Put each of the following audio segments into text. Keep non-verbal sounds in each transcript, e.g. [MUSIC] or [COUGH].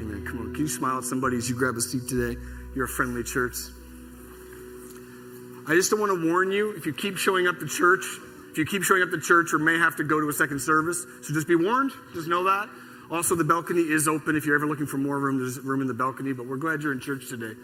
Amen. Come on. Can you smile at somebody as you grab a seat today? You're a friendly church. I just don't want to warn you if you keep showing up to church, if you keep showing up to church or may have to go to a second service. So just be warned. Just know that. Also, the balcony is open if you're ever looking for more room. There's room in the balcony, but we're glad you're in church today.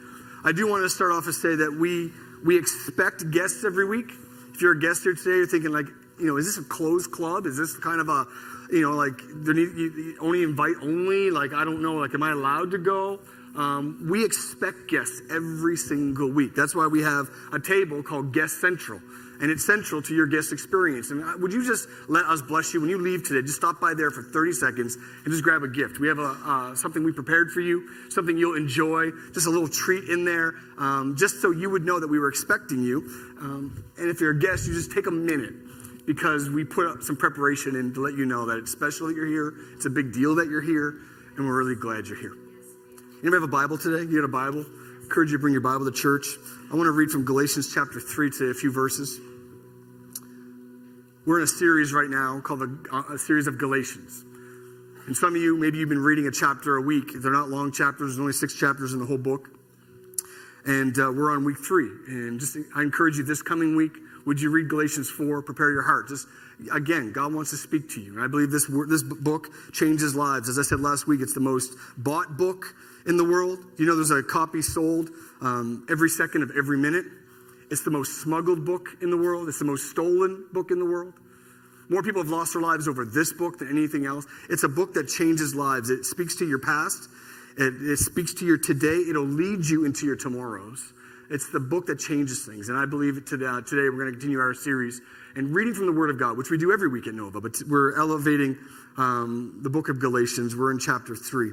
I do want to start off and say that we we expect guests every week. If you're a guest here today, you're thinking like, you know, is this a closed club? Is this kind of a, you know, like need, only invite only? Like I don't know, like am I allowed to go? Um, we expect guests every single week. That's why we have a table called Guest Central and it's central to your guest experience. And uh, would you just let us bless you when you leave today? Just stop by there for 30 seconds and just grab a gift. We have a, uh, something we prepared for you, something you'll enjoy, just a little treat in there, um, just so you would know that we were expecting you. Um, and if you're a guest, you just take a minute because we put up some preparation in to let you know that it's special that you're here. It's a big deal that you're here, and we're really glad you're here. Ever have a Bible today? You got a Bible? I encourage you to bring your Bible to church. I want to read from Galatians chapter 3 today, a few verses. We're in a series right now called a, a, series of Galatians. And some of you, maybe you've been reading a chapter a week. They're not long chapters, there's only six chapters in the whole book. And uh, we're on week three. And just, I encourage you this coming week, would you read Galatians 4? Prepare your heart. Just, again, God wants to speak to you. And I believe this, this book changes lives. As I said last week, it's the most bought book in the world. You know, there's a copy sold um, every second of every minute. It's the most smuggled book in the world. It's the most stolen book in the world. More people have lost their lives over this book than anything else. It's a book that changes lives. It speaks to your past. It, it speaks to your today. It'll lead you into your tomorrows. It's the book that changes things. And I believe today, today we're going to continue our series and reading from the Word of God, which we do every week at Nova, but we're elevating um, the book of Galatians. We're in chapter 3.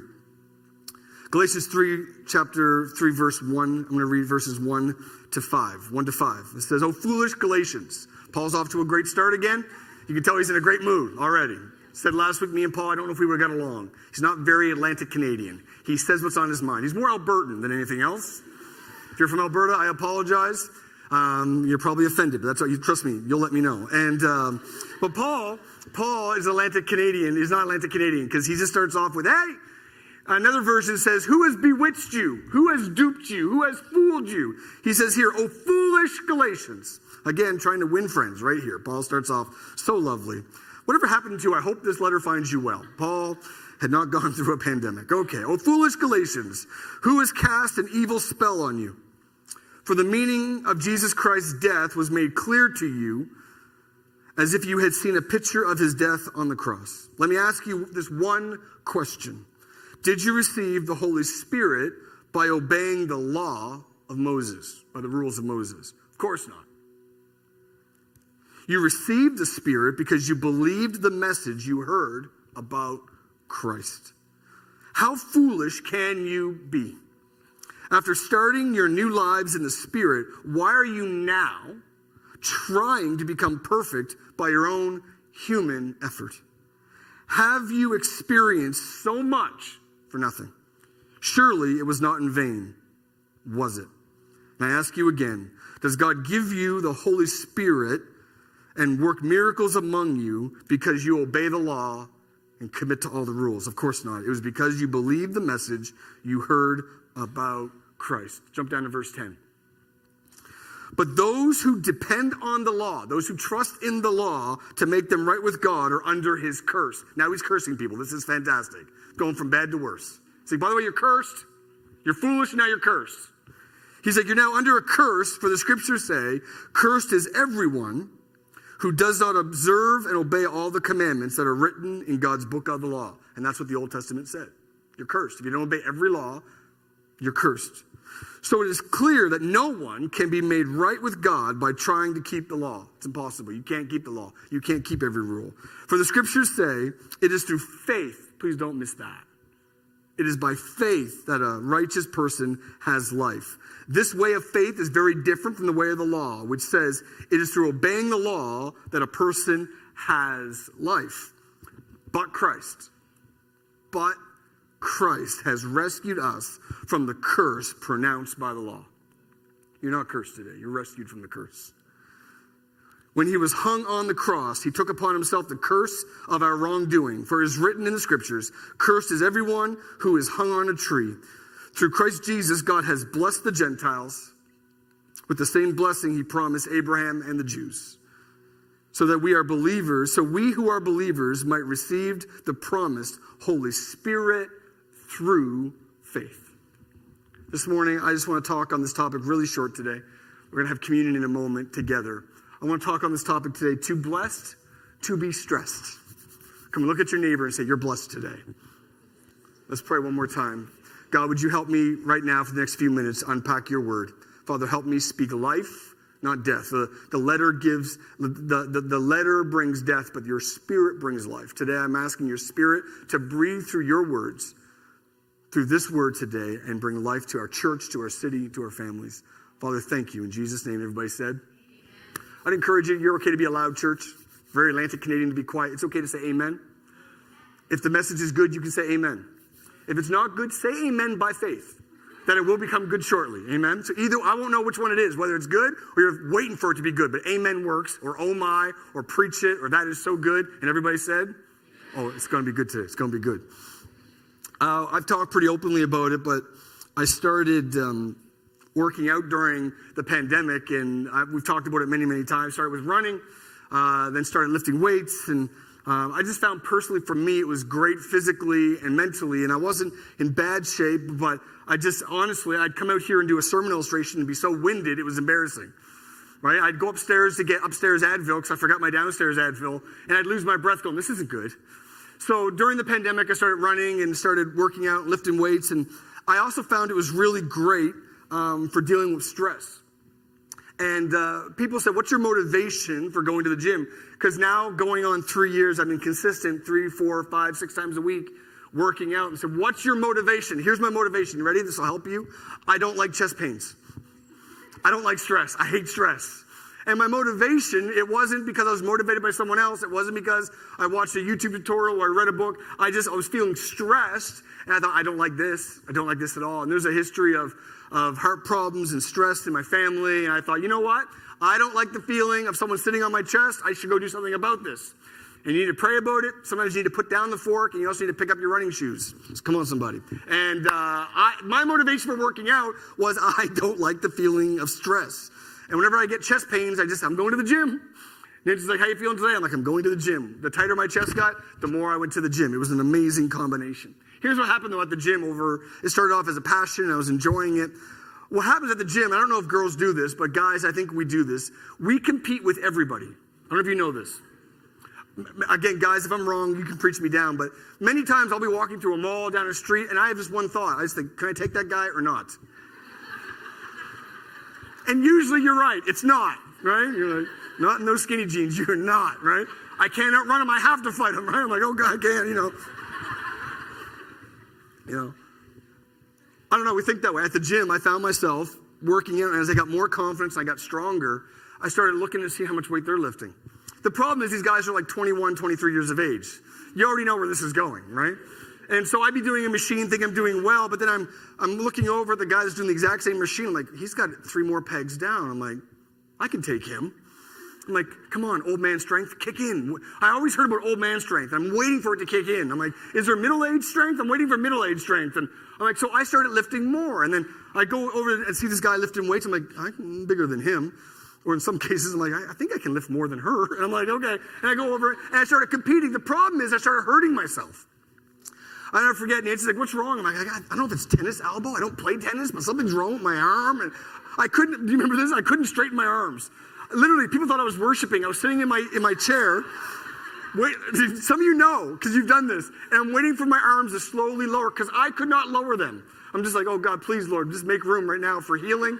Galatians 3, chapter 3, verse 1. I'm going to read verses 1 to 5. 1 to 5. It says, Oh, foolish Galatians. Paul's off to a great start again. You can tell he's in a great mood already. Said last week, me and Paul, I don't know if we would have got along. He's not very Atlantic Canadian. He says what's on his mind. He's more Albertan than anything else. If you're from Alberta, I apologize. Um, you're probably offended, but that's what you trust me. You'll let me know. And um, but Paul, Paul is Atlantic Canadian. He's not Atlantic Canadian because he just starts off with, "Hey, Another version says, Who has bewitched you? Who has duped you? Who has fooled you? He says here, Oh, foolish Galatians. Again, trying to win friends right here. Paul starts off so lovely. Whatever happened to you, I hope this letter finds you well. Paul had not [LAUGHS] gone through a pandemic. Okay. Oh, foolish Galatians, who has cast an evil spell on you? For the meaning of Jesus Christ's death was made clear to you as if you had seen a picture of his death on the cross. Let me ask you this one question. Did you receive the Holy Spirit by obeying the law of Moses, by the rules of Moses? Of course not. You received the Spirit because you believed the message you heard about Christ. How foolish can you be? After starting your new lives in the Spirit, why are you now trying to become perfect by your own human effort? Have you experienced so much for nothing. Surely it was not in vain, was it? And I ask you again Does God give you the Holy Spirit and work miracles among you because you obey the law and commit to all the rules? Of course not. It was because you believed the message you heard about Christ. Jump down to verse 10. But those who depend on the law, those who trust in the law to make them right with God, are under his curse. Now he's cursing people. This is fantastic going from bad to worse. See, by the way, you're cursed. You're foolish, now you're cursed. He's like, You're now under a curse, for the scriptures say, Cursed is everyone who does not observe and obey all the commandments that are written in God's book of the law. And that's what the Old Testament said. You're cursed. If you don't obey every law, you're cursed. So it is clear that no one can be made right with God by trying to keep the law. It's impossible. You can't keep the law. You can't keep every rule. For the scriptures say it is through faith Please don't miss that. It is by faith that a righteous person has life. This way of faith is very different from the way of the law, which says it is through obeying the law that a person has life. But Christ, but Christ has rescued us from the curse pronounced by the law. You're not cursed today, you're rescued from the curse. when he was hung on the cross, he took upon himself the curse of our wrongdoing. For it is written in the scriptures, Cursed is everyone who is hung on a tree. Through Christ Jesus, God has blessed the Gentiles with the same blessing he promised Abraham and the Jews. So that we are believers, so we who are believers might receive the promised Holy Spirit through faith. This morning, I just want to talk on this topic really short today. We're going to have communion in a moment together. I want to talk on this topic today too blessed to be stressed. Come look at your neighbor and say, You're blessed today. Let's pray one more time. God, would you help me right now for the next few minutes unpack your word? Father, help me speak life, not death. The, the letter gives, the, the, the letter brings death, but your spirit brings life. Today I'm asking your spirit to breathe through your words, through this word today, and bring life to our church, to our city, to our families. Father, thank you. In Jesus' name, everybody said, I'd encourage you, you're okay to be a loud church. Very Atlantic Canadian to be quiet. It's okay to say amen. If the message is good, you can say amen. If it's not good, say amen by faith that it will become good shortly. Amen. So either I won't know which one it is, whether it's good or you're waiting for it to be good, but amen works, or oh my, or preach it, or that is so good. And everybody said, oh, it's going to be good today. It's going to be good. Uh, I've talked pretty openly about it, but I started um, working out during the pandemic, and I, we've talked about it many, many times. Started with running, uh, then started lifting weights, and um, I just found personally for me it was great physically and mentally, and I wasn't in bad shape, but I just honestly I'd come out here and do a sermon illustration and be so winded it was embarrassing. Right? I'd go upstairs to get upstairs Advil because I forgot my downstairs Advil, and I'd lose my breath going, "This isn't good." So during the pandemic, I started running and started working out, lifting weights, and I also found it was really great um, for dealing with stress. And uh, people said, What's your motivation for going to the gym? Because now, going on three years, I've been consistent three, four, five, six times a week working out. And said, What's your motivation? Here's my motivation. You ready? This will help you. I don't like chest pains. I don't like stress. I hate stress. And my motivation, it wasn't because I was motivated by someone else. It wasn't because I watched a YouTube tutorial or I read a book. I just, I was feeling stressed. And I thought, I don't like this. I don't like this at all. And there's a history of of heart problems and stress in my family. And I thought, you know what? I don't like the feeling of someone sitting on my chest. I should go do something about this. And you need to pray about it. Sometimes you need to put down the fork, and you also need to pick up your running shoes. come on, somebody. And uh, I, my motivation for working out was [LAUGHS] I don't like the feeling of stress. And whenever I get chest pains, I just I'm going to the gym. Nancy's like, "How you feeling today?" I'm like, "I'm going to the gym." The tighter my chest got, the more I went to the gym. It was an amazing combination. Here's what happened though at the gym over, it started off as a passion. I was enjoying it. What happens at the gym, I don't know if girls do this, but guys, I think we do this. We compete with everybody. I don't know if you know this. Again, guys, if I'm wrong, you can preach me down, but many times I'll be walking through a mall, down a street, and I have just one thought. I just think, can I take that guy or not? And usually you're right. It's not, right? You're like, not in those skinny jeans. [LAUGHS] You're not, right? I can't outrun him. I have to fight him, [LAUGHS] right? I'm like, oh, God, I can't, you know. [LAUGHS] You know, I don't know. We think that way. At the gym, I found myself working out, and as I got more confidence, I got stronger. I started looking to see how much weight they're lifting. The problem is these guys are like 21, 23 years of age. You already know where this is going, right? And so I'd be doing a machine, think I'm doing well, but then I'm I'm looking over at the guy that's doing the exact same machine. I'm like, he's got three more pegs down. I'm like, I can take him. I'm like, come on, old man strength, kick in. I always heard about old man strength. I'm waiting for it to kick in. I'm like, is there middle age strength? I'm waiting for middle age strength. And I'm like, so I started lifting more. And then I go over and see this guy lifting weights. I'm like, I'm bigger than him. Or in some [LAUGHS] cases, I'm like, I, think I can lift more than her. [LAUGHS] And I'm like, okay. And I go over and I started competing. The problem is I started hurting myself. I never forget. Nancy's like, what's wrong? I'm like, I, I don't know if it's tennis elbow. I don't play tennis, but something's wrong with my arm. And I couldn't, do you remember this? I couldn't straighten my arms literally, people thought I was worshiping. I was sitting in my, in my chair. Wait, [LAUGHS] some of you know because you've done this. And I'm waiting for my arms to slowly lower because I could not lower them. I'm just like, oh God, please, Lord, just make room right now for healing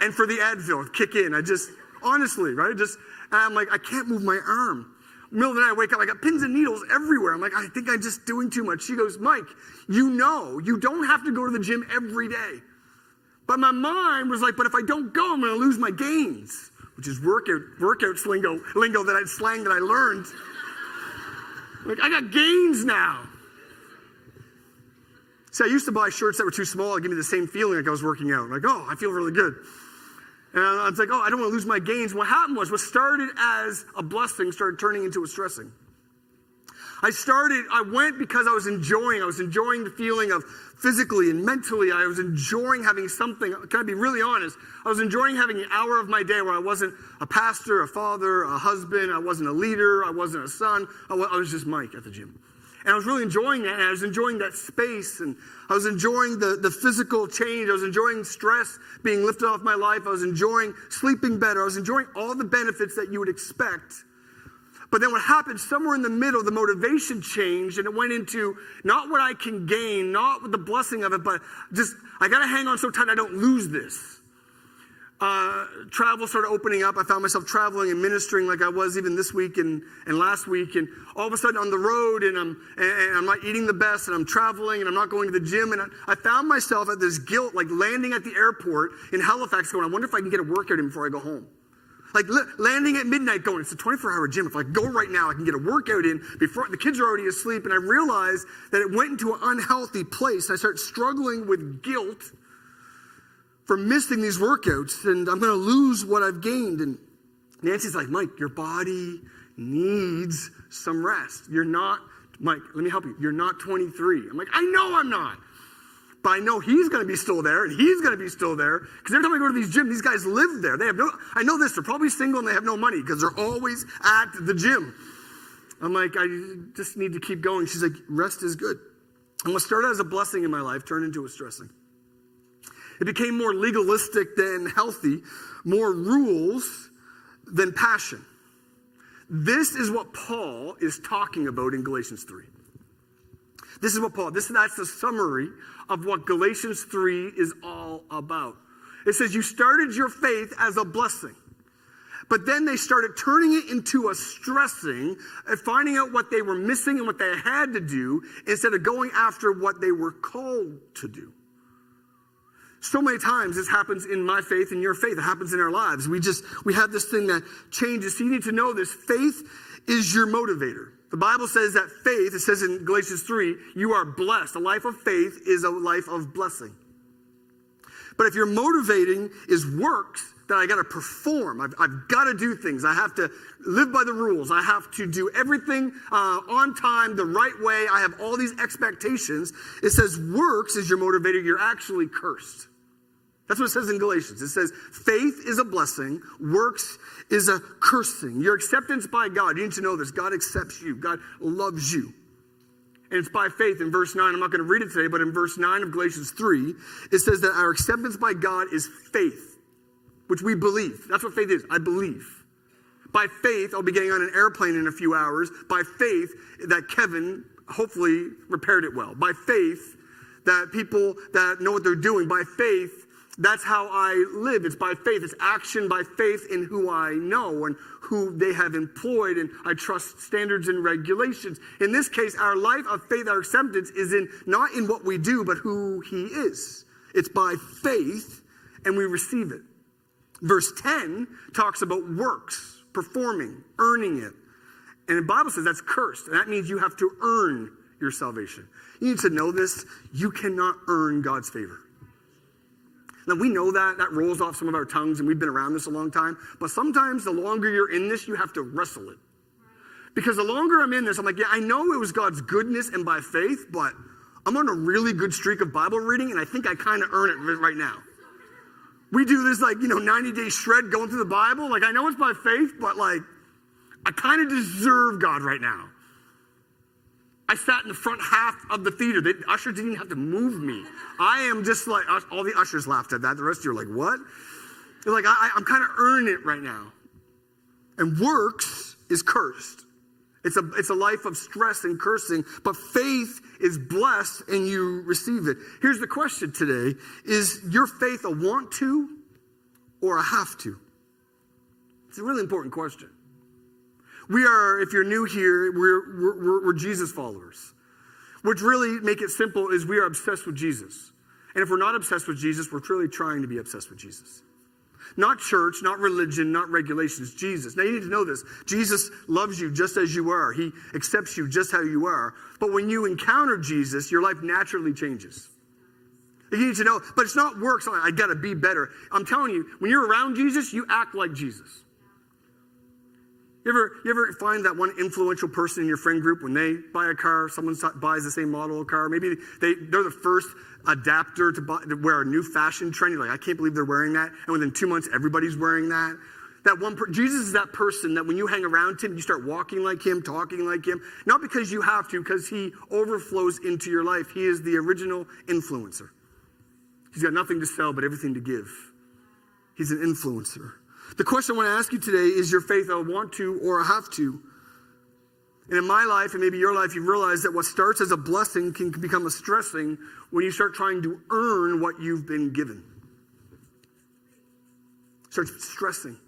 and for the Advil kick in. I just, honestly, right? Just, I'm like, I can't move my arm. Middle of the night, I wake up, I got pins and needles everywhere. I'm like, I think I'm just doing too much. She goes, Mike, you know, you don't have to go to the gym every day. But my mind was like, but if I don't go, I'm going to lose my gains which is workout workout lingo lingo that I slang that I learned. Like I got gains now. See, I used to buy shirts that were too small to give me the same feeling like I was working out. Like, oh, I feel really good. And I was like, oh, I don't want to lose my gains. What happened was what started as a blessing started turning into a stressing. I started, I went because I was enjoying, I was enjoying the feeling of physically and mentally, I was enjoying having something. Can I be really honest? I was enjoying having an hour of my day where I wasn't a pastor, a father, a husband, I wasn't a leader, I wasn't a son, I was just Mike at the gym. And I was really enjoying that. And I was enjoying that space. And I was enjoying the, the physical change. I was enjoying stress being lifted off my life. I was enjoying sleeping better. I was enjoying all the benefits that you would expect but then what happened somewhere in the middle, the motivation changed and it went into not what I can gain, not with the blessing of it, but just I got to hang on so tight I don't lose this. Uh, travel started opening up. I found myself traveling and ministering like I was even this week and, and last week. And all of a sudden on the road, and I'm, and I'm not eating the best, and I'm traveling, and I'm not going to the gym. And I, I found myself at this guilt, like landing at the airport in Halifax, going, I wonder if I can get a workout in before I go home. Like landing at midnight going, it's a 24 hour gym. If I go right now, I can get a workout in before the kids are already asleep. And I realized that it went into an unhealthy place. I start struggling with guilt for missing these workouts and I'm going to lose what I've gained. And Nancy's like, Mike, your body needs some rest. You're not, Mike, let me help you. You're not 23. I'm like, I know I'm not. But I know he's going to be still there, and he's going to be still there. Because every time I go to these gyms, these guys live there. They have no. I know this. They're probably single and they have no money because they're always at the gym. I'm like, I just need to keep going. She's like, rest is good. And what started as a blessing in my life turned into a stressing. It became more legalistic than healthy, more rules than passion. This is what Paul is talking about in Galatians 3. This is what Paul, this, that's the summary of what Galatians 3 is all about. It says, You started your faith as a blessing. But then they started turning it into a stressing finding out what they were missing and what they had to do instead of going after what they were called to do. So many times this happens in my faith and your faith. It happens in our lives. We just, we have this thing that changes. So you need to know this. Faith is your motivator. The Bible says that faith, it says in Galatians 3, you are blessed. A life of faith is a life of blessing. But if your motivating is works, that I got to perform, I've, I've got to do things, I have to live by the rules, I have to do everything uh, on time, the right way, I have all these expectations. It says works is your motivator, you're actually cursed. That's what it says in Galatians. It says faith is a blessing, works is a cursing. Your acceptance by God, you need to know this God accepts you, God loves you. And it's by faith in verse 9. I'm not going to read it today, but in verse 9 of Galatians 3, it says that our acceptance by God is faith, which we believe. That's what faith is. I believe. By faith, I'll be getting on an airplane in a few hours. By faith, that Kevin hopefully repaired it well. By faith, that people that know what they're doing. By faith, that's how I live. It's by faith. It's action by faith in who I know and who they have employed, and I trust standards and regulations. In this case, our life of faith, our acceptance, is in not in what we do, but who He is. It's by faith, and we receive it. Verse 10 talks about works, performing, earning it. And the Bible says that's cursed. And that means you have to earn your salvation. You need to know this. You cannot earn God's favor. Now, we know that. That rolls off some of our tongues, and we've been around this a long time. But sometimes the longer you're in this, you have to wrestle it. Because the longer I'm in this, I'm like, yeah, I know it was God's goodness and by faith, but I'm on a really good streak of Bible reading, and I think I kind of earn it right now. We do this, like, you know, 90 day shred going through the Bible. Like, I know it's by faith, but like, I kind of deserve God right now. I sat in the front half of the theater. The ushers didn't even have to move me. I am just like, uh, all the ushers laughed at that. The rest of you are like, what? You're like, I, I'm kind of earning it right now. And works is cursed. It's a, it's a life of stress and cursing, but faith is blessed and you receive it. Here's the question today Is your faith a want to or a have to? It's a really important question. We are, if you're new here, we're, we're, we're Jesus followers. Which really make it simple is we are obsessed with Jesus. And if we're not obsessed with Jesus, we're truly trying to be obsessed with Jesus. Not church, not religion, not regulations, Jesus. Now you need to know this. Jesus loves you just as you are. He accepts you just how you are. But when you encounter Jesus, your life naturally changes. You need to know, but it's not works. I got to be better. I'm telling you, when you're around Jesus, you act like Jesus. You ever, you ever find that one influential person in your friend group when they buy a car, someone buys the same model of car, maybe they, they're the first adapter to, buy, to wear a new fashion trend. You're like, I can't believe they're wearing that. And within two months, everybody's wearing that. That one, per- Jesus is that person that when you hang around him, you start walking like him, talking like him, not because you have to, because he overflows into your life. He is the original influencer. He's got nothing to sell, but everything to give. He's an influencer. The question I want to ask you today is your faith a want to or a have to? And in my life, and maybe your life, you realize that what starts as a blessing can become a stressing when you start trying to earn what you've been given. Starts stressing.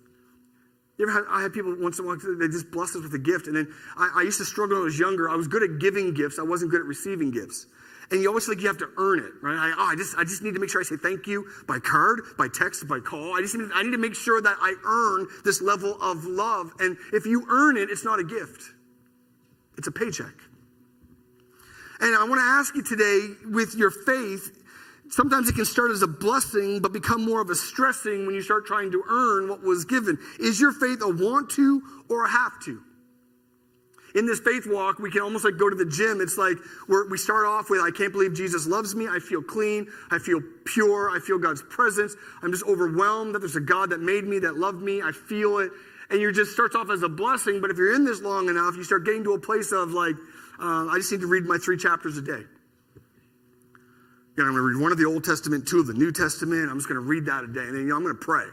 You ever had, I had people once in a while, they just bless us with a gift. And then I, I used to struggle when I was younger. I was good at giving gifts, I wasn't good at receiving gifts and you always like you have to earn it, right? I, oh, I just, I just need to make sure I say thank you by card, by text, by call. I just need, I need to make sure that I earn this level of love. And if you earn it, it's not a gift; it's a paycheck. And I want to ask you today, with your faith, sometimes it can start as a blessing, but become more of a stressing when you start trying to earn what was given. Is your faith a want to or a have to? in this faith walk, we can almost like go to the gym. It's like we start off with, I can't believe Jesus loves me. I feel clean. I feel pure. I feel God's presence. I'm just overwhelmed that there's a God that made me, that loved me. I feel it. And you just starts off as a blessing. But if you're in this long enough, you start getting to a place of like, uh, I just need to read my three chapters a day. I'm going to read one of the Old Testament, two of the New Testament. I'm just going to read that a day. And then you know, I'm going to pray.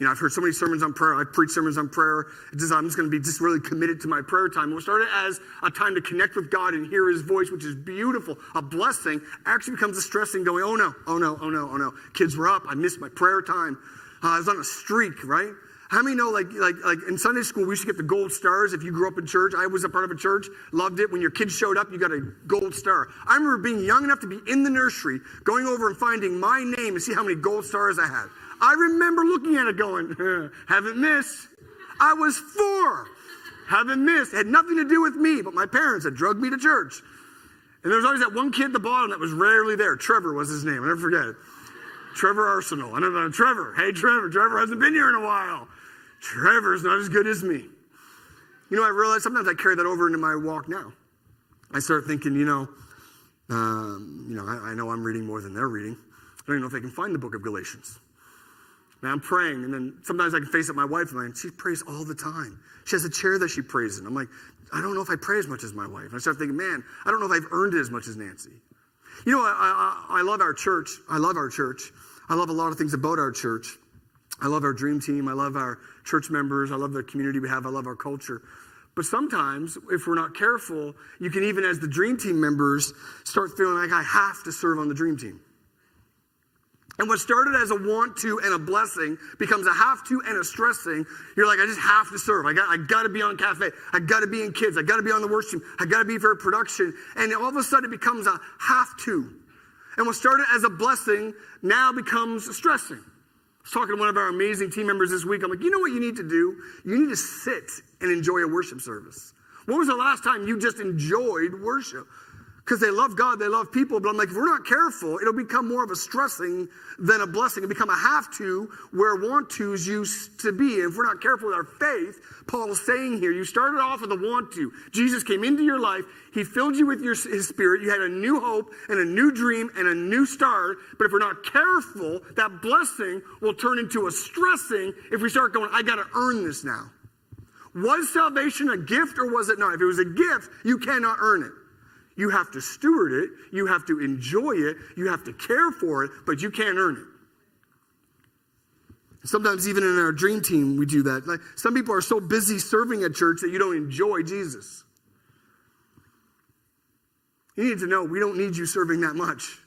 You know, I've heard so many sermons on prayer. I've preached sermons on prayer. Just, I'm just going to be just really committed to my prayer time. We'll start it as a time to connect with God and hear His voice, which is beautiful, a blessing. Actually becomes a stressing, going, oh no, oh no, oh no, oh no. Kids were up. I missed my prayer time. Uh, I was on a streak, right? How many know, like, like, like in Sunday school, we used to get the gold stars if you grew up in church? I was a part of a church, loved it. When your kids showed up, you got a gold star. I remember being young enough to be in the nursery, going over and finding my name and see how many gold stars I had. I remember looking at it going, [LAUGHS] haven't missed. I was four. Haven't missed. It had nothing to do with me, but my parents had drugged me to church. And there was always that one kid at the bottom that was rarely there. Trevor was his name. I'll never forget it. Trevor Arsenal. I don't know. Trevor. Hey, Trevor. Trevor hasn't been here in a while. Trevor's not as good as me. You know, I realize sometimes I carry that over into my walk now. I start thinking, you know, um, you know, I, I know I'm reading more than they're reading. I don't even know if they can find the book of Galatians. And I'm praying, and then sometimes I can face up my wife, and like, she prays all the time. She has a chair that she prays in. I'm like, I don't know if I pray as much as my wife. And I start thinking, man, I don't know if I've earned it as much as Nancy. You know, I, I, I love our church. I love our church. I love a lot of things about our church. I love our dream team. I love our church members. I love the community we have. I love our culture. But sometimes, if we're not careful, you can even, as the dream team members, start feeling like I have to serve on the dream team. And what started as a want to and a blessing becomes a have to and a stressing. You're like, I just have to serve. I got, I got to be on cafe. I got to be in kids. I got to be on the worship team. I got to be for production. And all of a sudden, it becomes a have to. And what started as a blessing now becomes stressing. Was talking to one of our amazing team members this week. I'm like, you know what you need to do? You need to sit and enjoy a worship service. When was the last time you just enjoyed worship? Because they love God, they love people. But I'm like, if we're not careful, it'll become more of a stressing than a blessing. It'll become a have to where want to's used to be. And if we're not careful with our faith, Paul is saying here, you started off with a want to. Jesus came into your life, he filled you with your, his spirit. You had a new hope and a new dream and a new start. But if we're not careful, that blessing will turn into a stressing if we start going, I got to earn this now. Was salvation a gift or was it not? If it was a gift, you cannot earn it. You have to steward it, you have to enjoy it, you have to care for it, but you can't earn it. Sometimes, even in our dream team, we do that. Like, some people are so busy serving at church that you don't enjoy Jesus. You need to know we don't need you serving that much.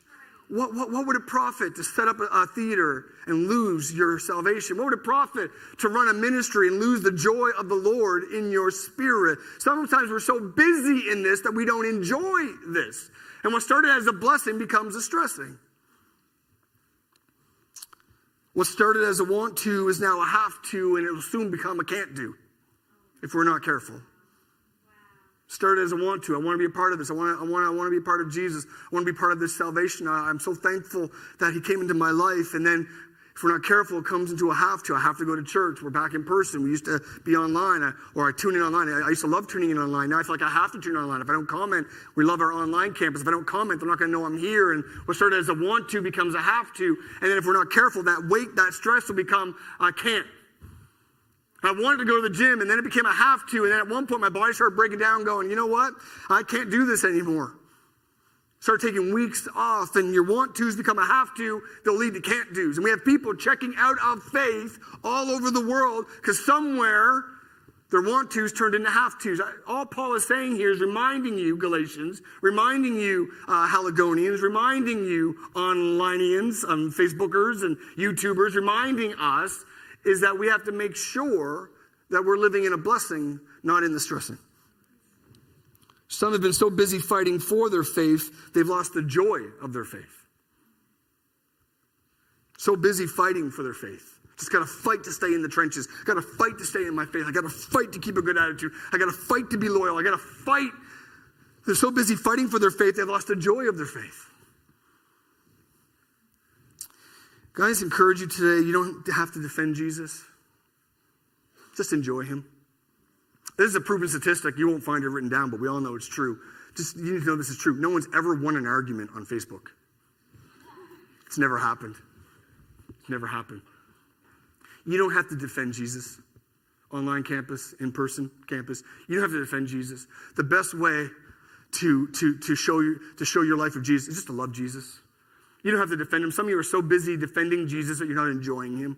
What, what, what, would it profit to set up a, a, theater and lose your salvation? What would it profit to run a ministry and lose the joy of the Lord in your spirit? Sometimes we're so busy in this that we don't enjoy this. And what started as a blessing becomes a stressing. What started as a want to is now a have to, and it will soon become a can't do if we're not careful. Started as I want to. I want to be a part of this. I want to, I want to, I want to be a part of Jesus. I want to be part of this salvation. I, I'm so thankful that He came into my life. And then if we're not careful, it comes into a have to. I have to go to church. We're back in person. We used to be online, I, or I tune in online. I, I, used to love tuning in online. Now I feel like I have to tune in online. If I don't comment, we love our online campus. If I don't comment, they're not going to know I'm here. And what started as a want to becomes a have to. And then if we're not careful, that weight, that stress will become I can't. I wanted to go to the gym, and then it became a have to. And then at one point, my body started breaking down, going, you know what? I can't do this anymore. Start taking weeks off, and your want tos become a have to, they'll lead to can't do's. And we have people checking out of faith all over the world because somewhere their want tos turned into have tos. All Paul is saying here is reminding you, Galatians, reminding you, uh, Haligonians, reminding you, onlineians, um, Facebookers and YouTubers, reminding us is that we have to make sure that we're living in a blessing, not in the stressing. Some have been so busy fighting for their faith, they've lost the joy of their faith. So busy fighting for their faith. Just got to fight to stay in the trenches. Got to fight to stay in my faith. I got to fight to keep a good attitude. I got to fight to be loyal. I got to fight. They're so busy fighting for their faith, they've lost the joy of their faith. Guys, encourage you today. You don't have to defend Jesus. Just enjoy him. This is a proven statistic. You won't find it written down, but we all know it's true. Just you need to know this is true. No one's ever won an argument on Facebook. It's never happened. It's never happened. You don't have to defend Jesus. Online campus, in person campus. You don't have to defend Jesus. The best way to, to, to, show you, to show your life of Jesus is just to love Jesus. You don't have to defend him. Some of you are so busy defending Jesus that you're not enjoying him.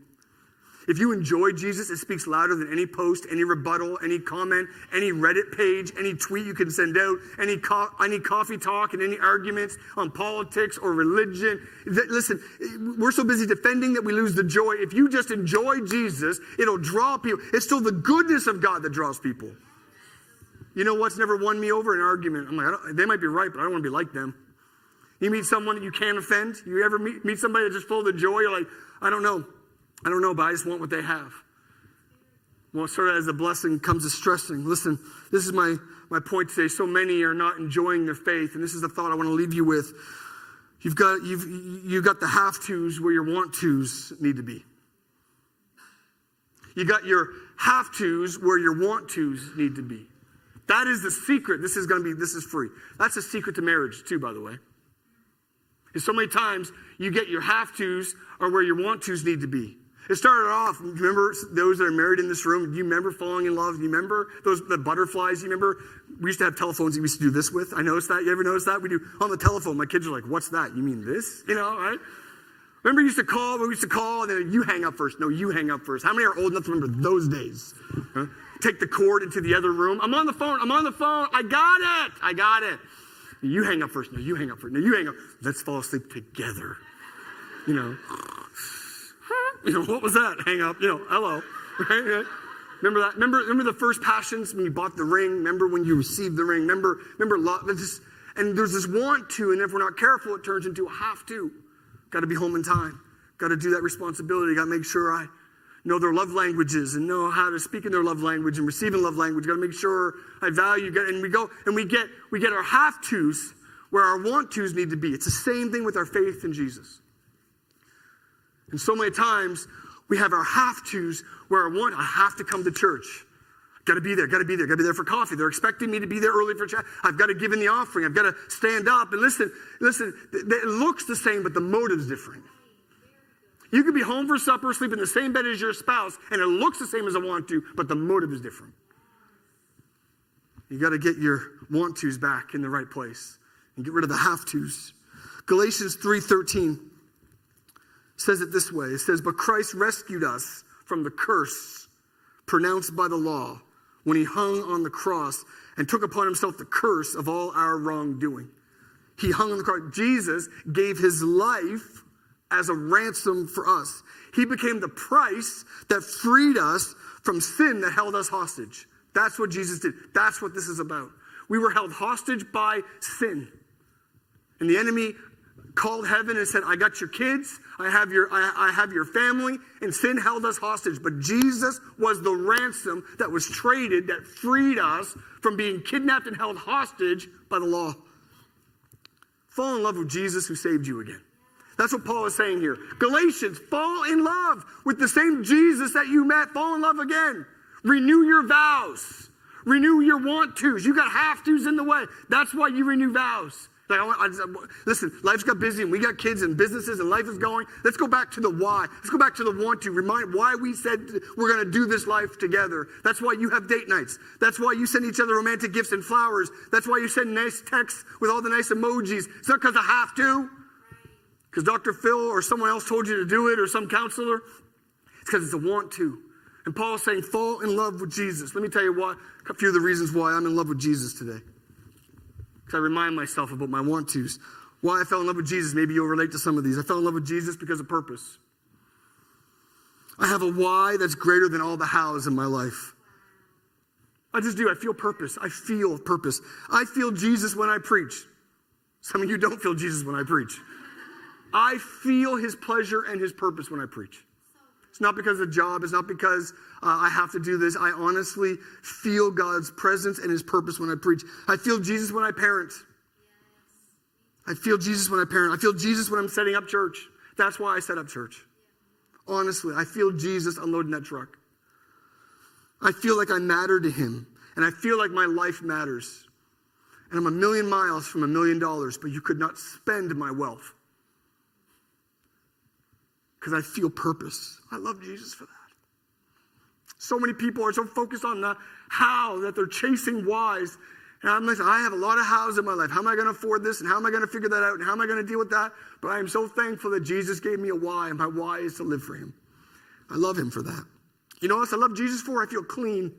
If you enjoy Jesus, it speaks louder than any post, any rebuttal, any comment, any Reddit page, any tweet you can send out, any, co- any coffee talk, and any arguments on politics or religion. Listen, we're so busy defending that we lose the joy. If you just enjoy Jesus, it'll draw people. It's still the goodness of God that draws people. You know what's never won me over? An argument. I'm like, they might be right, but I don't want to be like them. You meet someone that you can't offend? You ever meet, meet somebody that's just full of the joy? You're like, I don't know. I don't know, but I just want what they have. Well, sort of as a blessing comes a stressing. Listen, this is my, my point today. So many are not enjoying their faith, and this is the thought I want to leave you with. You've got, you've, you've got the have tos where your want tos need to be. You got your have tos where your want tos need to be. That is the secret. This is going to be, this is free. That's the secret to marriage, too, by the way. Because so many times you get your have tos or where your want tos need to be. It started off, remember those that are married in this room? Do you remember falling in love? Do you remember those the butterflies? You remember we used to have telephones that we used to do this with? I noticed that. You ever notice that? We do on the telephone. My kids are like, what's that? You mean this? You know, right? Remember we used to call, we used to call, and then you hang up first. No, you hang up first. How many are old enough to remember those days? Huh? Take the cord into the other room. I'm on the phone. I'm on the phone. I got it. I got it. You hang up first. No, you hang up first. No, you hang up. Let's fall asleep together. You know. [SIGHS] You know, what was that? Hang up. You know, hello. Right? Remember that? Remember, remember the first passions when you bought the ring? Remember when you received the ring? Remember, remember love? And there's this want to, and if we're not careful, it turns into a have to. Got to be home in time. Got to do that responsibility. Got to make sure I know their love languages and know how to speak in their love language and receive in love language. Got to make sure I value. And we go and we get we get our have tos where our want tos need to be. It's the same thing with our faith in Jesus. And so many times we have our have tos where I want, I have to come to church. Got to be there, got to be there, got to be there for coffee. They're expecting me to be there early for chat. I've got to give in the offering. I've got to stand up and listen. Listen, it looks the same, but the motive's different. You could be home for supper, sleep in the same bed as your spouse, and it looks the same as I want to, but the motive is different. You got to get your want tos back in the right place and get rid of the have tos. Galatians 3:13 says it this way it says, But Christ rescued us from the curse pronounced by the law when he hung on the cross and took upon himself the curse of all our wrongdoing. He hung on the cross. Jesus gave his life as a ransom for us. He became the price that freed us from sin that held us hostage. That's what Jesus did. That's what this is about. We were held hostage by sin. And the enemy called heaven and said, I got your kids, I have your, I, I, have your family, and sin held us hostage. But Jesus was the ransom that was traded that freed us from being kidnapped and held hostage by the law. Fall in love with Jesus who saved you again. That's what Paul is saying here. Galatians, fall in love with the same Jesus that you met. Fall in love again. Renew your vows. Renew your want tos. You got have tos in the way. That's why you renew vows. Like, I, I listen, life's got busy and we got kids and businesses and life is going. Let's go back to the why. Let's go back to the want to. Remind why we said we're going to do this life together. That's why you have date nights. That's why you send each other romantic gifts and flowers. That's why you send nice texts with all the nice emojis. It's not because I have to, because Dr. Phil or someone else told you to do it or some counselor. It's because it's a want to. And Paul's saying, fall in love with Jesus. Let me tell you what, a few of the reasons why I'm in love with Jesus today because I remind myself about my want tos. Why I fell in love with Jesus, maybe you'll relate to some of these. I fell in love with Jesus because of purpose. I have a why that's greater than all the hows in my life. I just do. I feel purpose. I feel purpose. I feel Jesus when I preach. Some of you don't feel Jesus when I preach. I feel his pleasure and his purpose when I preach. It's not because of the job. It's not because uh, I have to do this. I honestly feel God's presence and His purpose when I preach. I feel Jesus when I parent. I feel Jesus when I parent. I feel Jesus when I'm setting up church. That's why I set up church. Honestly, I feel Jesus unloading that truck. I feel like I matter to Him, and I feel like my life matters. And I'm a million miles from a million dollars, but you could not spend my wealth because I feel purpose. I love Jesus for that. So many people are so focused on the how that they're chasing whys. And I'm like, I have a lot of hows in my life. How am I going to afford this? And how am I going to figure that out? And how am I going to deal with that? But I am so thankful that Jesus gave me a why, and my why is to live for Him. I love Him for that. You know what else I love Jesus for? I feel clean.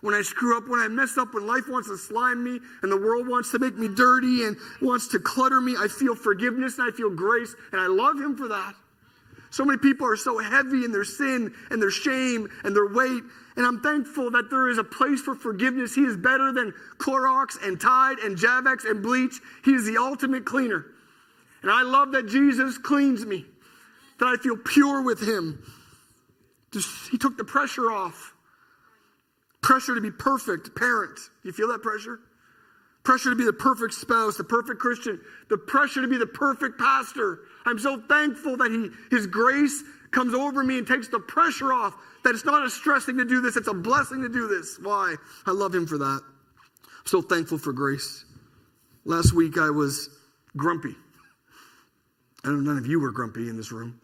When I screw up, when I mess up, when life wants to slime me and the world wants to make me dirty and wants to clutter me, I feel forgiveness and I feel grace, and I love Him for that. So many people are so heavy in their sin and their shame and their weight. And I'm thankful that there is a place for forgiveness. He is better than Clorox and Tide and Javex and bleach. He is the ultimate cleaner. And I love that Jesus cleans me, that I feel pure with Him. Just, he took the pressure off. Pressure to be perfect parent. Do you feel that pressure? Pressure to be the perfect spouse, the perfect Christian, the pressure to be the perfect pastor. I'm so thankful that he, His grace comes over me and takes the pressure off. That it's not a stress thing to do this, it's a blessing to do this. Why? I love Him for that. I'm so thankful for grace. Last week I was grumpy. I know none of you were grumpy in this room,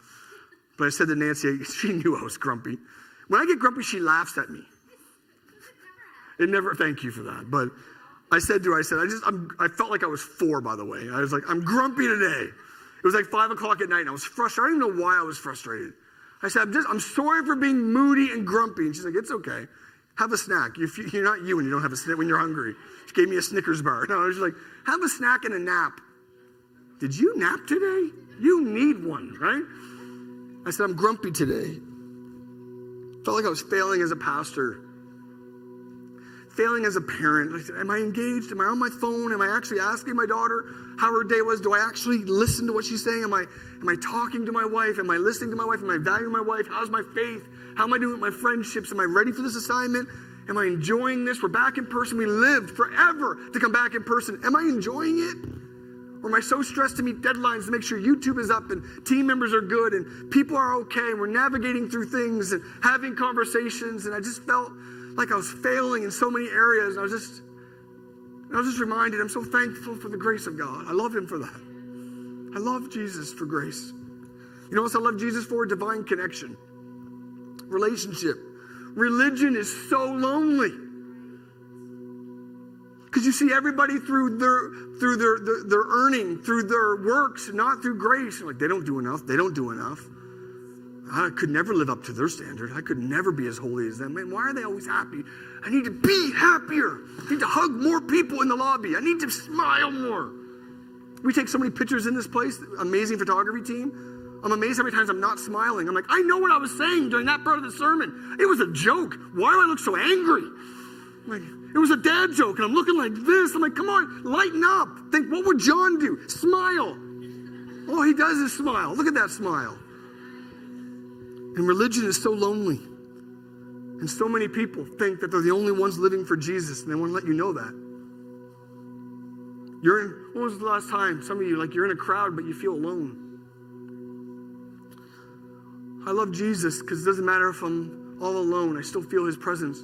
but I said to Nancy, [LAUGHS] she knew I was grumpy. When I get grumpy, she laughs at me. It never, thank you for that. But I said to her, I said, I just, I'm, I felt like I was four, by the way. I was like, I'm grumpy today. It was like five o'clock at night, and I was frustrated. I don't even know why I was frustrated. I said, I'm just, I'm sorry for being moody and grumpy. And she's like, it's okay. Have a snack. You're, not you when you don't have a snack when you're hungry. She gave me a Snickers bar. [LAUGHS] No, I was like, have a snack and a nap. Did you nap today? You need one, right? I said, I'm grumpy today. Felt like I was failing as a pastor failing as a parent. Am I engaged? Am I on my phone? Am I actually asking my daughter how her day was? Do I actually listen to what she's saying? Am I, am I talking to my wife? Am I listening to my wife? Am I valuing my wife? How's my faith? How am I doing with my friendships? Am I ready for this assignment? Am I enjoying this? We're back in person. We lived forever to come back in person. Am I enjoying it? Or am I so stressed to meet deadlines to make sure YouTube is up and team members are good and people are okay and we're navigating through things and having conversations? And I just felt like I was failing in so many areas. I was just, I was just reminded, I'm so thankful for the grace of God. I love Him for that. I love Jesus for grace. You know what I love Jesus for? Divine connection, relationship. Religion is so lonely. Because you see everybody through their through their, their, their earning, through their works, not through grace. Like they don't do enough. They don't do enough. I could never live up to their standard. I could never be as holy as them. Man, why are they always happy? I need to be happier. I need to hug more people in the lobby. I need to smile more. We take so many pictures in this place, amazing photography team. I'm amazed how many times I'm not smiling. I'm like, I know what I was saying during that part of the sermon. It was a joke. Why do I look so angry? Like, It was a dad joke, and I'm looking like this. I'm like, come on, lighten up. Think, what would John do? Smile. All he does is smile. Look at that smile. And religion is so lonely. And so many people think that they're the only ones living for Jesus, and they want to let you know that. You're in, when was the last time, some of you, like you're in a crowd, but you feel alone? I love Jesus because it doesn't matter if I'm all alone, I still feel his presence.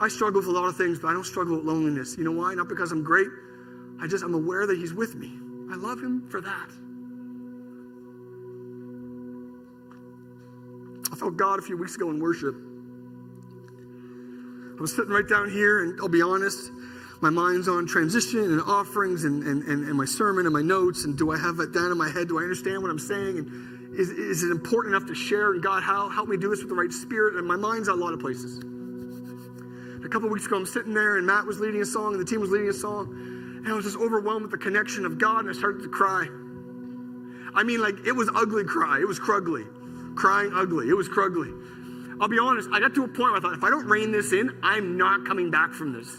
I struggle with a lot of things, but I don't struggle with loneliness. You know why? Not because I'm great. I just, I'm aware that he's with me. I love him for that. I felt God a few weeks ago in worship. I was sitting right down here, and I'll be honest, my mind's on transition and offerings and, and, and, and my sermon and my notes. And do I have that down in my head? Do I understand what I'm saying? And is, is it important enough to share? And God, how help me do this with the right spirit? And my mind's on a lot of places. A couple weeks ago, I'm sitting there, and Matt was leading a song, and the team was leading a song, and I was just overwhelmed with the connection of God, and I started to cry. I mean, like, it was ugly cry. It was crugly. Crying ugly. It was crugly. I'll be honest, I got to a point where I thought, if I don't rein this in, I'm not coming back from this.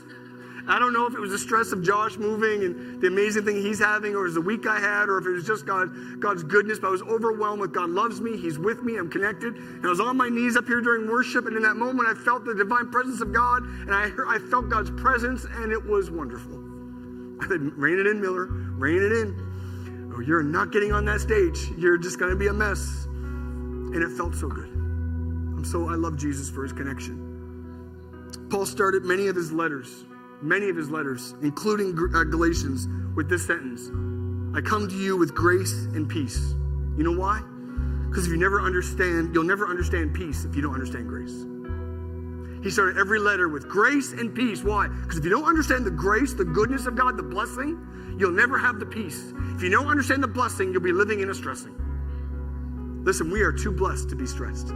I don't know if it was the stress of Josh moving and the amazing thing he's having, or it was the week I had, or if it was just God, God's goodness. But I was overwhelmed with God loves me, He's with me, I'm connected. And I was on my knees up here during worship, and in that moment, I felt the divine presence of God, and I, I felt God's presence, and it was wonderful. I said, "Rein it in, Miller, rein it in. Or you're not getting on that stage. You're just going to be a mess." And it felt so good. I'm so I love Jesus for His connection. Paul started many of his letters many of his letters, including uh, Galatians, with this sentence I come to you with grace and peace. You know why? Because if you never understand, you'll never understand peace if you don't understand grace. He started every letter with grace and peace. Why? Because if you don't understand the grace, the goodness of God, the blessing, you'll never have the peace. If you don't understand the blessing, you'll be living in a stressing. Listen, we are too blessed to be stressed.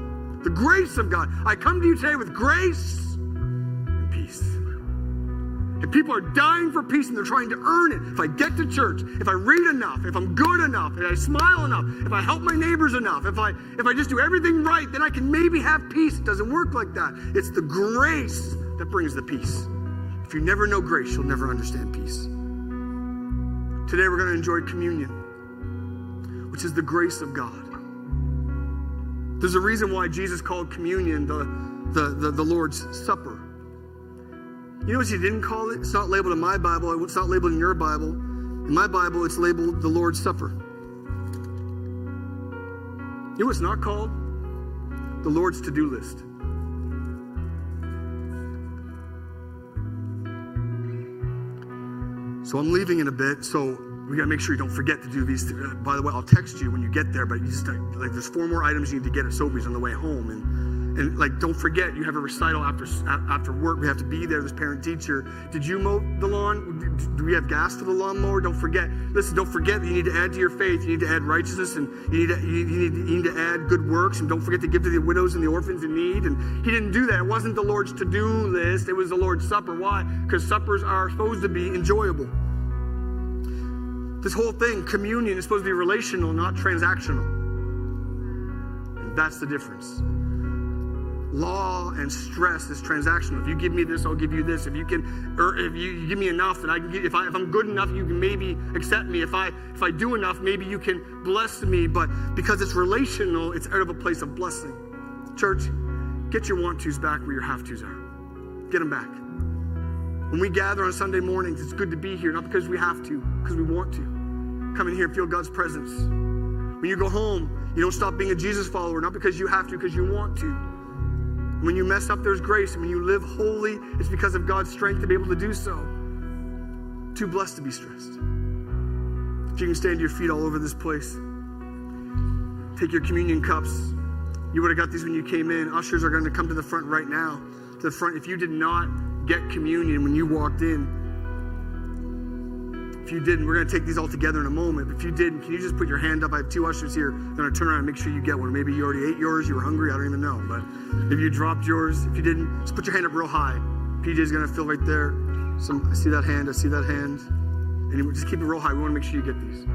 The grace of God. I come to you today with grace and peace. And people are dying for peace and they're trying to earn it. If I get to church, if I read enough, if I'm good enough, if I smile enough, if I help my neighbors enough, if I if I just do everything right, then I can maybe have peace. It doesn't work like that. It's the grace that brings the peace. If you never know grace, you'll never understand peace. Today we're going to enjoy communion, which is the grace of God. There's a reason why Jesus called communion the, the, the, the Lord's Supper. You know what he didn't call it? It's not labeled in my Bible. It's not labeled in your Bible. In my Bible, it's labeled the Lord's Supper. You know what's not called? The Lord's to do list. So I'm leaving in a bit. So we got to make sure you don't forget to do these. Uh, by the way, I'll text you when you get there, but you just like there's four more items you need to get at Sobeys on the way home. And and like, don't forget, you have a recital after after work. We have to be there. This parent teacher. Did you mow the lawn? Do we have gas for the lawnmower? Don't forget. Listen, don't forget that you need to add to your faith. You need to add righteousness, and you need to, you need, you need to add good works. And don't forget to give to the widows and the orphans in need. And he didn't do that. It wasn't the Lord's to-do list. It was the Lord's supper. Why? Because suppers are supposed to be enjoyable. This whole thing, communion, is supposed to be relational, not transactional. And that's the difference law and stress is transactional. If you give me this, I'll give you this. If you can, or if you give me enough, then I can. If I if I'm good enough, you can maybe accept me. If I if I do enough, maybe you can bless me. But because it's relational, it's out of a place of blessing. Church, get your want tos back where your have tos are. Get them back. When we gather on Sunday mornings, it's good to be here, not because we have to, because we want to. Come in here and feel God's presence. When you go home, you don't stop being a Jesus follower, not because you have to, because you want to. When you mess up, there's grace. And when you live holy, it's because of God's strength to be able to do so. Too blessed to be stressed. If you can stand to your feet all over this place, take your communion cups. You would have got these when you came in. Ushers are going to come to the front right now. To the front. If you did not get communion when you walked in, if you didn't, we're going to take these all together in a moment. If you didn't, can you just put your hand up? I have two ushers here. They're going to turn around and make sure you get one. Maybe you already ate yours, you were hungry, I don't even know. But if you dropped yours, if you didn't, just put your hand up real high. PJ's going to fill right there. Some, I see that hand, I see that hand. And just keep it real high. We want to make sure you get these.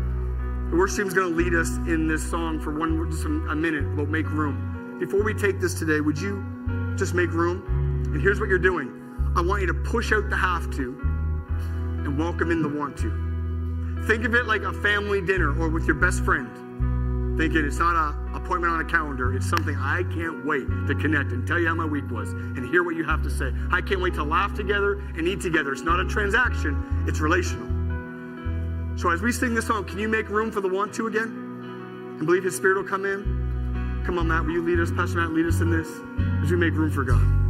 The worship team is going to lead us in this song for one, just a minute about make room. Before we take this today, would you just make room? And here's what you're doing I want you to push out the have to and welcome in the want to. Think of it like a family dinner or with your best friend. Thinking it's not an appointment on a calendar, it's something I can't wait to connect and tell you how my week was and hear what you have to say. I can't wait to laugh together and eat together. It's not a transaction, it's relational. So as we sing this song, can you make room for the want to again? And believe His Spirit will come in? Come on, Matt, will you lead us? Pastor Matt, lead us in this as we make room for God.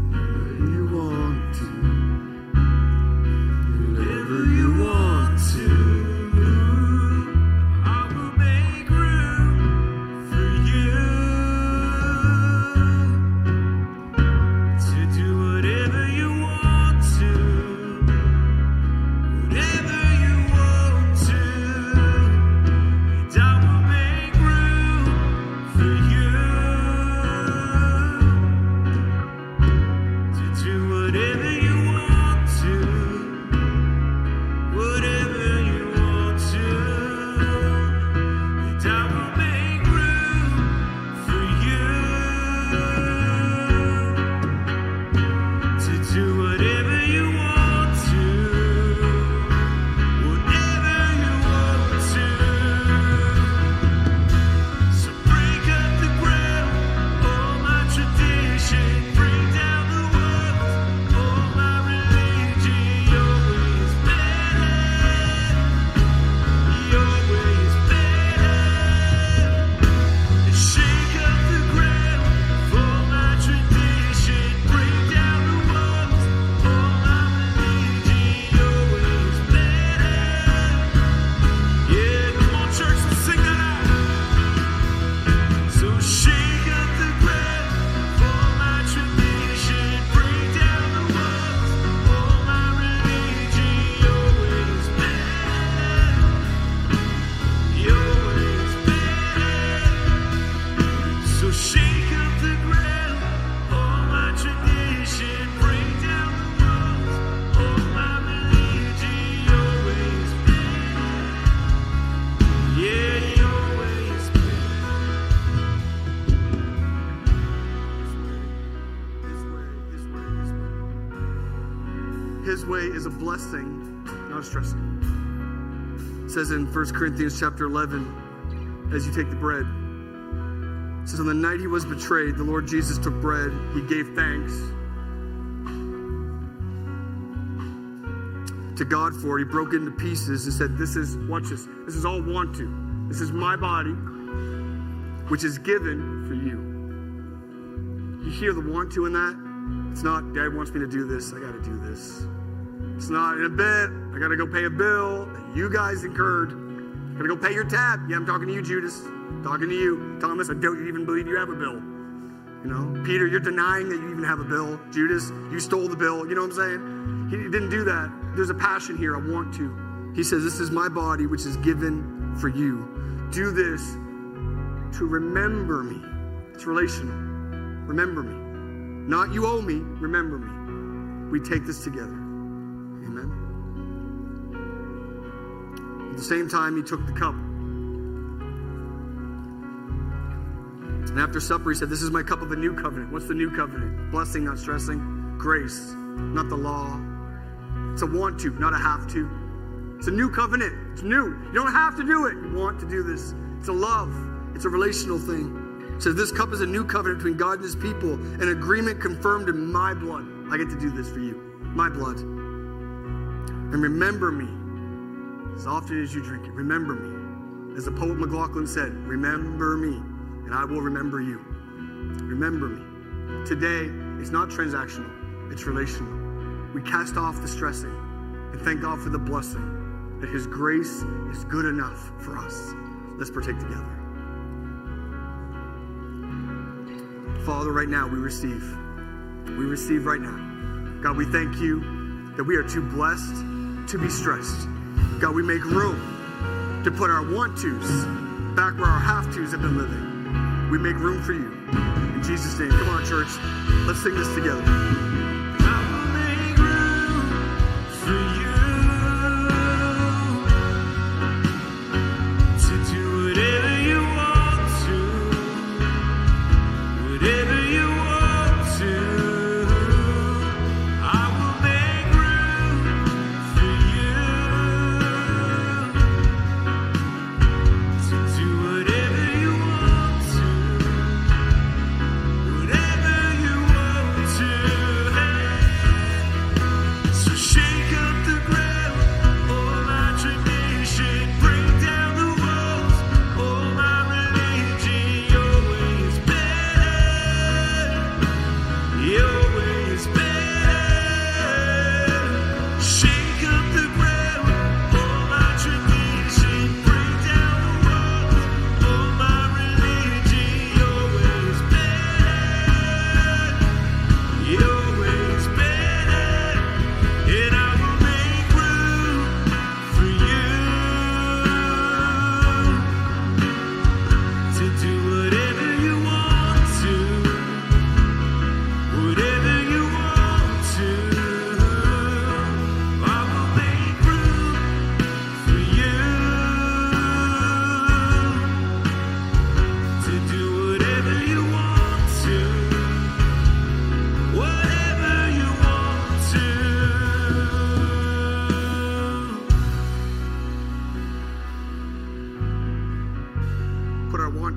Is a blessing, not stressing. It says in 1 Corinthians chapter 11, as you take the bread, it says, On the night he was betrayed, the Lord Jesus took bread, he gave thanks to God for it. He broke it into pieces and said, This is, watch this, this is all want to. This is my body, which is given for you. You hear the want to in that? It's not, Dad wants me to do this, I gotta do this. It's not in a bit, I gotta go pay a bill that you guys incurred. Gotta go pay your tab. Yeah, I'm talking to you, Judas. Talking to you. Thomas, I don't even believe you have a bill. You know, Peter, you're denying that you even have a bill. Judas, you stole the bill. You know what I'm saying? He didn't do that. There's a passion here. I want to. He says, This is my body, which is given for you. Do this to remember me. It's relational. Remember me. Not you owe me, remember me. We take this together. The same time, he took the cup. And after supper, he said, This is my cup of the new covenant. What's the new covenant? Blessing, not stressing. Grace, not the law. It's a want to, not a have to. It's a new covenant. It's new. You don't have to do it. You want to do this. It's a love, it's a relational thing. It says, This cup is a new covenant between God and his people, an agreement confirmed in my blood. I get to do this for you. My blood. And remember me as often as you drink it. Remember me. As the poet McLachlan said, Remember me, and I will remember you. Remember me. Today is not transactional, it's relational. We cast off the stressing and thank God for the blessing that His grace is good enough for us. Let's partake together. Father, right now we receive. We receive right now. God, we thank you that we are too blessed to be stressed. God, we make room to put our want tos back where our have tos have been living. We make room for you. In Jesus' name. Come on, church. Let's sing this together.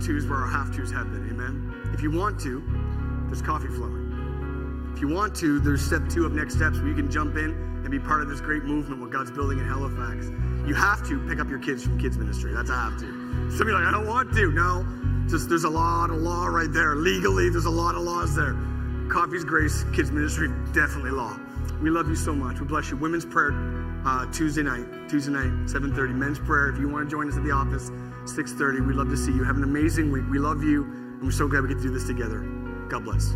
Tos where our have tos have been. Amen. If you want to, there's coffee flowing. If you want to, there's step two of next steps where you can jump in and be part of this great movement what God's building in Halifax. You have to pick up your kids from kids ministry. That's a have to. Some of you like, I don't want to. No, just there's a lot of law right there. Legally, there's a lot of laws there. Coffee's grace, kids ministry, definitely law. We love you so much. We bless you. Women's prayer uh, Tuesday night, Tuesday night, 7:30. Men's prayer. If you want to join us at the office, 6:30. We'd love to see you. Have an amazing week. We love you, and we're so glad we get to do this together. God bless.